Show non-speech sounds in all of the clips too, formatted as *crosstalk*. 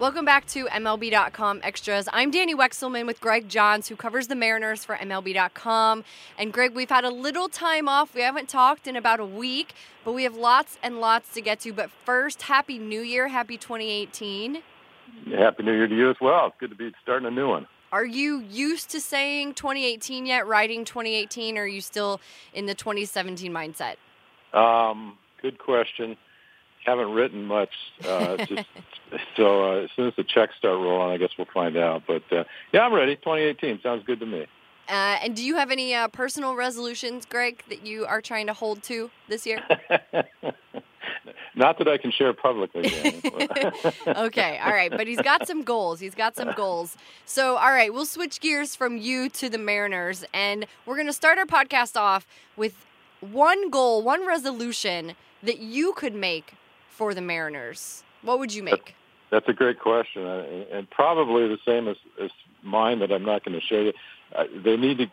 Welcome back to MLB.com Extras. I'm Danny Wexelman with Greg Johns, who covers the Mariners for MLB.com. And Greg, we've had a little time off. We haven't talked in about a week, but we have lots and lots to get to. But first, Happy New Year. Happy 2018. Happy New Year to you as well. It's good to be starting a new one. Are you used to saying 2018 yet, writing 2018, or are you still in the 2017 mindset? Um, good question. Haven't written much, uh, *laughs* just so uh, as soon as the checks start rolling, I guess we'll find out. But uh, yeah, I'm ready. 2018 sounds good to me. Uh, and do you have any uh, personal resolutions, Greg, that you are trying to hold to this year? *laughs* Not that I can share publicly. *laughs* okay, all right, but he's got some goals. He's got some goals. So, all right, we'll switch gears from you to the Mariners, and we're going to start our podcast off with one goal, one resolution that you could make for the Mariners. What would you make? That's a great question, and probably the same as, as mine that I'm not going to you. Uh, they need to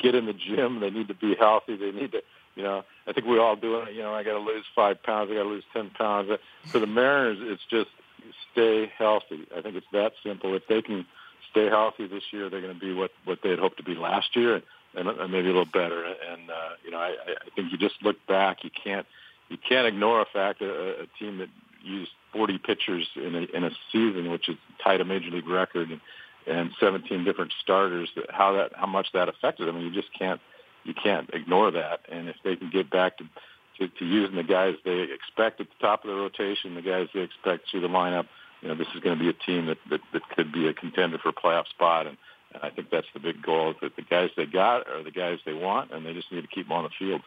get in the gym. They need to be healthy. They need to you know, I think we all do it. You know, I got to lose five pounds. I got to lose ten pounds. For the Mariners, it's just stay healthy. I think it's that simple. If they can stay healthy this year, they're going to be what what they had hoped to be last year, and, and maybe a little better. And uh, you know, I, I think you just look back. You can't you can't ignore a fact a, a team that used 40 pitchers in a, in a season, which is tied a major league record, and, and 17 different starters. How that how much that affected them. I mean, you just can't you can't ignore that. And if they can get back to, to, to using the guys they expect at the top of the rotation, the guys they expect through the lineup, you know, this is going to be a team that, that, that could be a contender for a playoff spot. And, and I think that's the big goal is that the guys they got are the guys they want, and they just need to keep them on the field.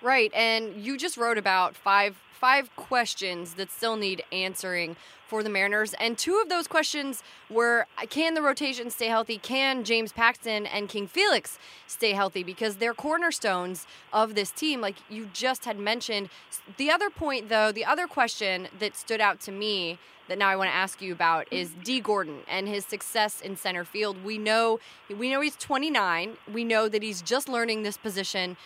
Right, and you just wrote about five five questions that still need answering for the Mariners. And two of those questions were uh, can the rotation stay healthy? Can James Paxton and King Felix stay healthy? Because they're cornerstones of this team, like you just had mentioned. The other point, though, the other question that stood out to me that now I want to ask you about mm. is Dee Gordon and his success in center field. We know we know he's 29. We know that he's just learning this position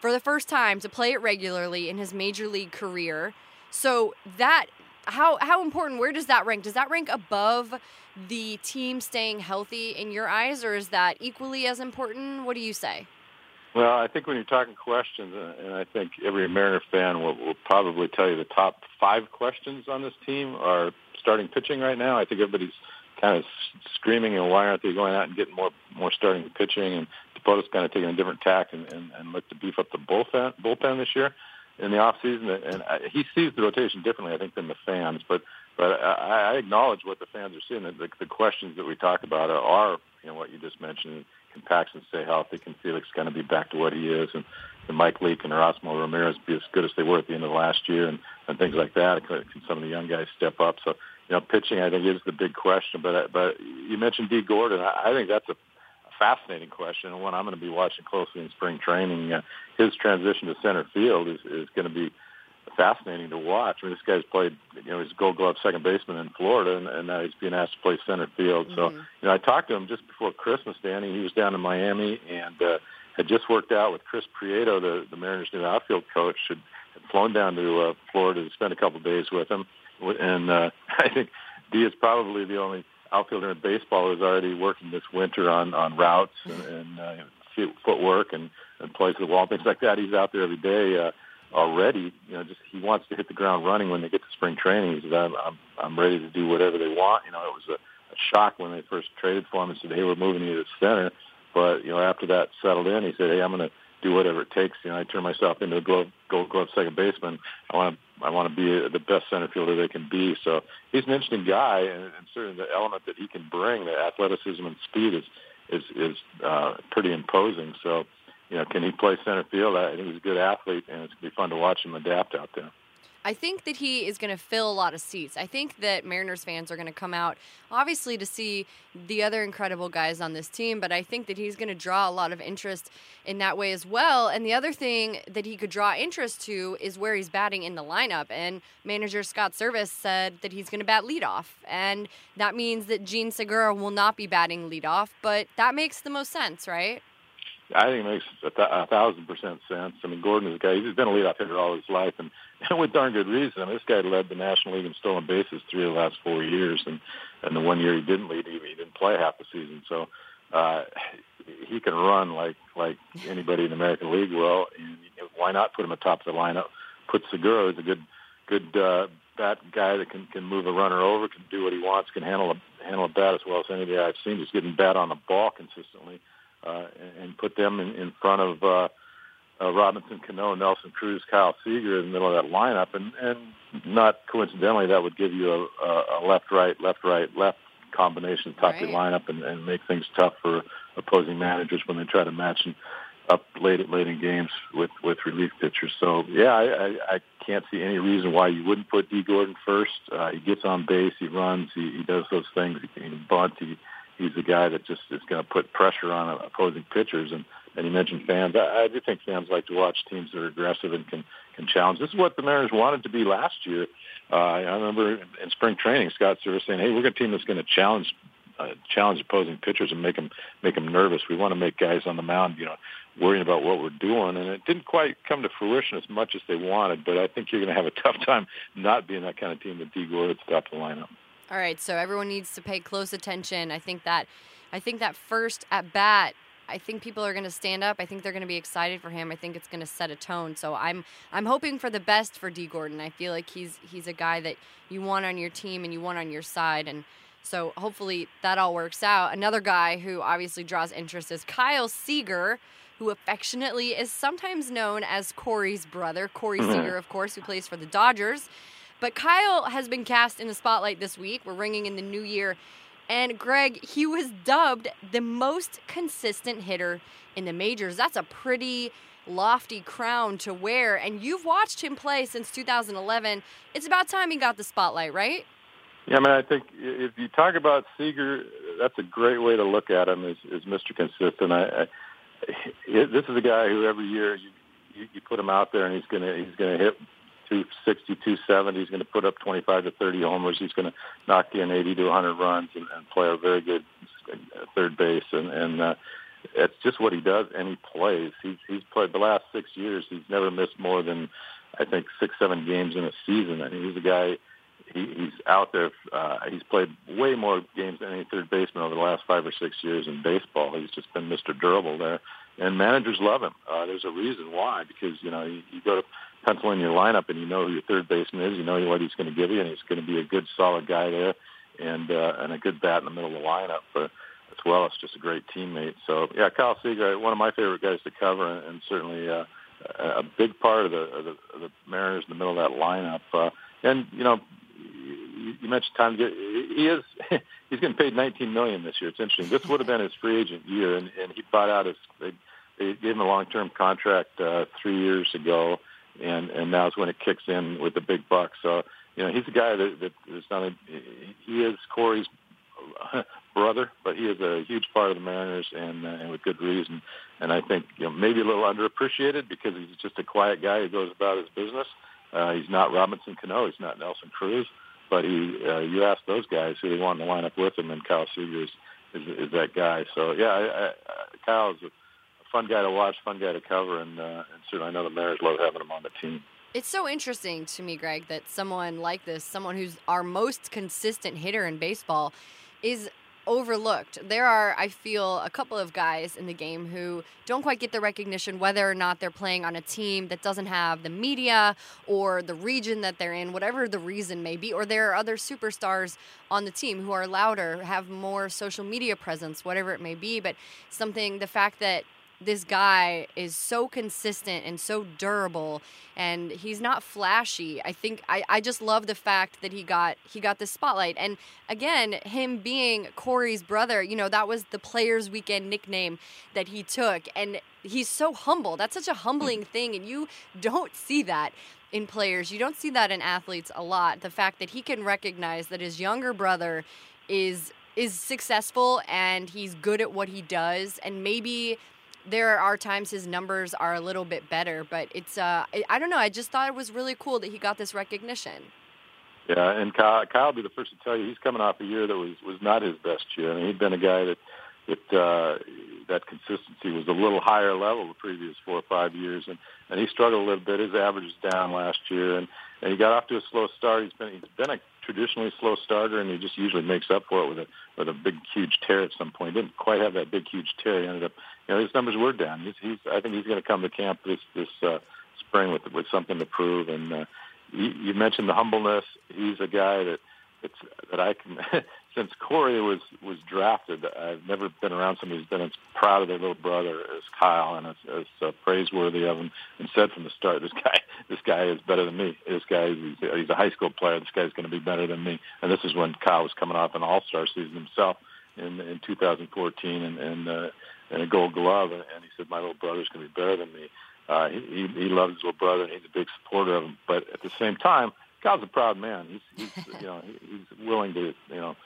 for the first time to play it regularly in his major league career. So that how how important where does that rank? Does that rank above the team staying healthy in your eyes or is that equally as important? What do you say? Well, I think when you're talking questions, uh, and I think every Mariner fan will, will probably tell you the top five questions on this team are starting pitching right now. I think everybody's kind of screaming, and why aren't they going out and getting more more starting pitching? And Dipoto's kind of taking a different tack and, and, and look to beef up the bullpen bullpen this year in the off season. And I, he sees the rotation differently, I think, than the fans. But but I, I acknowledge what the fans are seeing. The, the questions that we talk about are, are you know what you just mentioned. Can Paxton stay healthy? Can Felix kind of be back to what he is? And can Mike Leake and Erasmo Ramirez be as good as they were at the end of last year? And, and things like that. Can, can some of the young guys step up? So you know, pitching I think is the big question. But but you mentioned Dee Gordon. I, I think that's a fascinating question and one I'm going to be watching closely in spring training. Uh, his transition to center field is, is going to be fascinating to watch. I mean, this guy's played, you know, he's a Gold Glove second baseman in Florida, and, and now he's being asked to play center field. Mm-hmm. So, you know, I talked to him just before Christmas, Danny. He was down in Miami and uh, had just worked out with Chris Prieto, the, the Mariners' new outfield coach. Had, had flown down to uh, Florida to spend a couple of days with him, and uh, *laughs* I think Dee is probably the only outfielder in baseball who's already working this winter on on routes and, and uh, footwork and, and plays the wall, things like that. He's out there every day uh, already. You know, just he wants to hit the ground running when they get to spring training. He says, "I'm I'm, I'm ready to do whatever they want." You know, it was a, a shock when they first traded for him and said, "Hey, we're moving you to center." But you know, after that settled in, he said, "Hey, I'm going to do whatever it takes." You know, I turn myself into a glove, Gold Glove second baseman. I want to I want to be the best center fielder they can be. So he's an interesting guy, and, and certainly the element that he can bring, the athleticism and speed, is is is uh, pretty imposing. So, you know, can he play center field? I think he's a good athlete, and it's gonna be fun to watch him adapt out there. I think that he is going to fill a lot of seats. I think that Mariners fans are going to come out, obviously, to see the other incredible guys on this team, but I think that he's going to draw a lot of interest in that way as well. And the other thing that he could draw interest to is where he's batting in the lineup. And manager Scott Servais said that he's going to bat leadoff. And that means that Jean Segura will not be batting leadoff, but that makes the most sense, right? I think it makes a, th- a thousand percent sense. I mean, Gordon is a guy, he's been a leadoff hitter all his life, and, *laughs* and with darn good reason. This guy led the National League in stolen bases three of the last four years, and, and the one year he didn't lead, he, didn't play half the season. So uh, he can run like like anybody in the American League will, and why not put him atop the lineup? Put Segura as a good good uh, bat guy that can can move a runner over, can do what he wants, can handle a handle a bat as well as anybody I've seen. Just getting bat on the ball consistently and put them in, in front of uh, uh, Robinson Cano, Nelson Cruz, Kyle Seager in the middle of that lineup, and and not coincidentally, that would give you a, a left right left right left combination top right. your lineup and, and make things tough for opposing managers when they try to match and up late late in games with with relief pitchers. So yeah, I, I, I can't see any reason why you wouldn't put Dee Gordon first. Uh, he gets on base, he runs, he, he does those things. He can bunt. He he's the guy that just is going to put pressure on opposing pitchers. And, and you mentioned fans. I, I do think fans like to watch teams that are aggressive and can can challenge. This is what the Mariners wanted to be last year. Uh, I remember in spring training, Scott Servais saying, "Hey, we're a team that's going to challenge." Uh, challenge opposing pitchers and make them make them nervous. We want to make guys on the mound, you know, worrying about what we're doing, and it didn't quite come to fruition as much as they wanted. But I think you're going to have a *laughs* tough time not being that kind of team with Dee Gordon at the top of the lineup. All right, so everyone needs to pay close attention. I think that I think that first at bat I think people are going to stand up. I think they're going to be excited for him. I think it's going to set a tone. So I'm I'm hoping for the best for Dee Gordon. I feel like he's he's a guy that you want on your team and you want on your side and so hopefully that all works out. Another guy who obviously draws interest is Kyle Seager, who affectionately is sometimes known as Corey's brother. Corey mm-hmm. Seager, of course, who plays for the Dodgers. But Kyle has been cast in the spotlight this week. We're ringing in the new year. And Greg, he was dubbed the most consistent hitter in the majors. That's a pretty lofty crown to wear. And you've watched him play since 2011. It's about time he got the spotlight, right? Yeah, I mean, I think if you talk about Seager, that's a great way to look at him is, as Mr. Consistent. I, I, this is a guy who every year you, you, you put him out there and he's gonna he's gonna hit 260, 270. He's going to put up 25 to 30 homers. He's going to knock in 80 to 100 runs and, and play a very good third base. And, and uh, it's just what he does, and he plays. He's he's played the last six years. He's never missed more than I think six, seven games in a season. I mean, he's a guy. He, he's out there. Uh, he's played way more games than any third baseman over the last five or six years in baseball. He's just been Mr. Durable there, and managers love him. Uh, there's a reason why, because you know you, you go to pencil in your lineup and you know who your third baseman is, you know what he's going to give you, and he's going to be a good, solid guy there, and uh, and a good bat in the middle of the lineup. But as well as just a great teammate. So yeah, Kyle Seager, one of my favorite guys to cover, and, and certainly uh, a big part of the, of the of the Mariners in the middle of that lineup. Uh, and you know, you, mentioned time. He is *laughs* he's getting paid 19 million this year. It's interesting. This would have been his free agent year, and, and he bought out his. They, they gave him a long-term contract uh, three years ago, and and now's when it kicks in with the big bucks. So you know he's a guy that that is not a, he is Corey's *laughs* brother, but he is a huge part of the Mariners and uh, and with good reason. And I think you know maybe a little underappreciated because he's just a quiet guy who goes about his business. Uh, he's not Robinson Cano, he's not Nelson Cruz, but he uh, you ask those guys who they want to line up with him, and Kyle Seager is, is, is that guy. So yeah, I, I, Kyle is a fun guy to watch, fun guy to cover, and, uh, and certainly I know the Mariners love having him on the team. It's so interesting to me, Greg, that someone like this, someone who's our most consistent hitter in baseball, is overlooked. There are, I feel, a couple of guys in the game who don't quite get the recognition whether or not they're playing on a team that doesn't have the media or the region that they're in, whatever the reason may be, or there are other superstars on the team who are louder, have more social media presence, whatever it may be. But something, the fact that this guy is so consistent and so durable and he's not flashy. I think I, I just love the fact that he got he got the spotlight. And again him being corey's brother you know that was the players weekend nickname that he took. And he's so humble. That's such a humbling mm. thing and you don't see that in players. You don't see that in athletes a lot. The fact that he can recognize that his younger brother is is successful and he's good at what he does and maybe there are times his numbers are a little bit better, but it's uh I don't know, I just thought it was really cool that he got this recognition. Yeah, and Kyle, Kyle will be the first to tell you he's coming off a year that was was not his best year. I mean, he'd been a guy that that uh, that consistency was a little higher level the previous four or five years, and and he struggled a little bit. His average was down last year, and and he got off to a slow start. He's been he's been a traditionally slow starter, and he just usually makes up for it with a with a big huge tear at some point. Didn't quite have that big huge tear. He ended up, you know, his numbers were down. He's he's I think he's going to come to camp this this uh, spring with with something to prove. And uh, you, you mentioned the humbleness. He's a guy that it's that I can *laughs* since Corey was was drafted. I've never been around somebody who's been as proud of their little brother as Kyle and as, as uh, praiseworthy of him, and said from the start, "This guy, this guy is better than me. This guy, he's, he's a high school player. This guy's going to be better than me." And this is when Kyle was coming off an All Star season himself in in 2014 and and, uh, and a Gold Glove, and, he said, "My little brother's going to be better than me." Uh, he, he loves his little brother, and he's a big supporter of him. But at the same time, Kyle's a proud man. He's, he's you know, he's willing to, you know,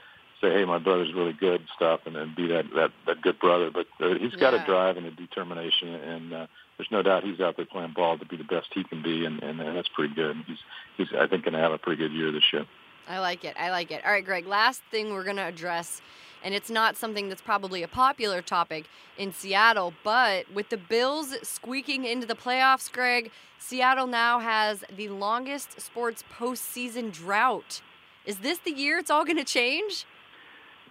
say, hey, my brother's really good and stuff, and then be that that that good brother. But uh, he's got yeah. a drive and a determination, and uh, there's no doubt he's out there playing ball to be the best he can be, and, and, and that's pretty good. He's he's I think going to have a pretty good year this year. I like it. I like it. All right, Greg. Last thing we're going to address and it's not something that's probably a popular topic in Seattle. But with the Bills squeaking into the playoffs, Greg, Seattle now has the longest sports postseason drought. Is this the year it's all going to change?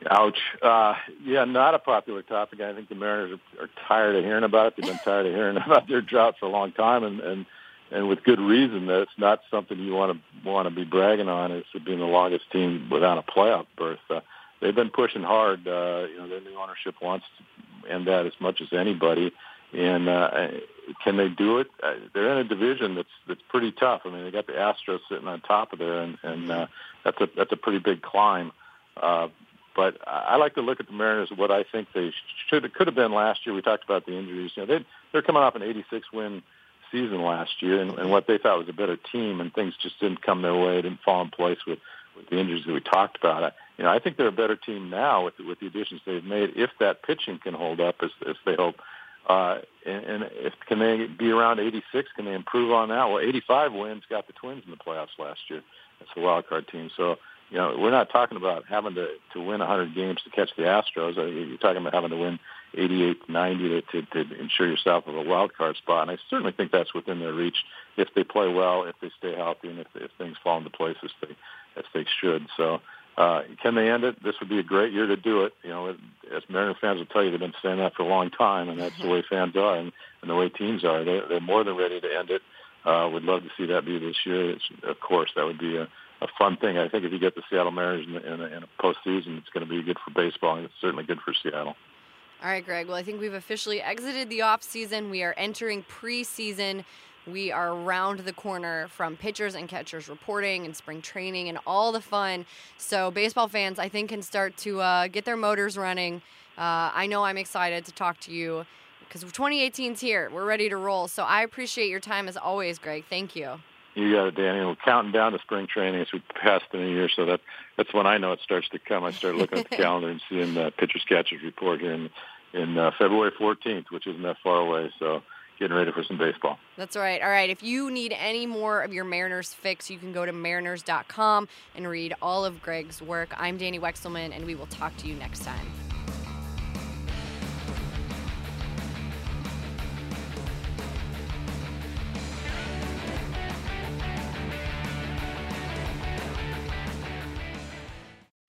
Ouch. Uh, yeah, not a popular topic. I think the Mariners are, are tired of hearing about it. They've been tired of hearing *laughs* about their drought for a long time, and and and with good reason. That it's not something you want to want to be bragging on. It's being the longest team without a playoff berth. Uh, they've been pushing hard. Uh, you know, their new ownership wants to end that as much as anybody. And uh, can they do it? Uh, they're in a division that's that's pretty tough. I mean, they got the Astros sitting on top of there, and, and uh, that's a that's a pretty big climb. Uh, but I like to look at the Mariners. What I think they should could have been last year. We talked about the injuries. You know, they they're coming off an 86 win season last year, and, and what they thought was a better team, and things just didn't come their way. It Didn't fall in place with with the injuries that we talked about. You know, I think they're a better team now with with the additions they've made. If that pitching can hold up as, as they hope, uh, and, and if can they be around 86? Can they improve on that? Well, 85 wins got the Twins in the playoffs last year. That's a wild card team. So you know, we're not talking about having to to win 100 games to catch the Astros. You're talking about having to win 88 90 to, to, to ensure yourself of a wild card spot. And I certainly think that's within their reach if they play well, if they stay healthy, and if, if things fall into place as they as they should. So. Uh, can they end it? This would be a great year to do it. You know, as Mariner fans will tell you, they've been saying that for a long time, and that's the way fans are and, and the way teams are. They, they're more than ready to end it. Uh, would love to see that be this year. It's, of course, that would be a, a fun thing. I think if you get the Seattle Mariners in, in, a, in a postseason, it's going to be good for baseball, and it's certainly good for Seattle. All right, Greg. Well, I think we've officially exited the off season. We are entering preseason. We are around the corner from pitchers and catchers reporting and spring training and all the fun. So, baseball fans, I think, can start to uh, get their motors running. Uh, I know I'm excited to talk to you because 2018 is here. We're ready to roll. So, I appreciate your time as always, Greg. Thank you. You got it, Danny. We're counting down to spring training as we pass the new year, so that that's when I know it starts to come. I start looking at the *laughs* calendar and seeing the pitchers catchers report here in in uh, February 14th, which isn't that far away. So getting ready for some baseball. That's right. All right. If you need any more of your Mariners fix, you can go to mariners.com and read all of Greg's work. I'm Danny Wexelman, and we will talk to you next time.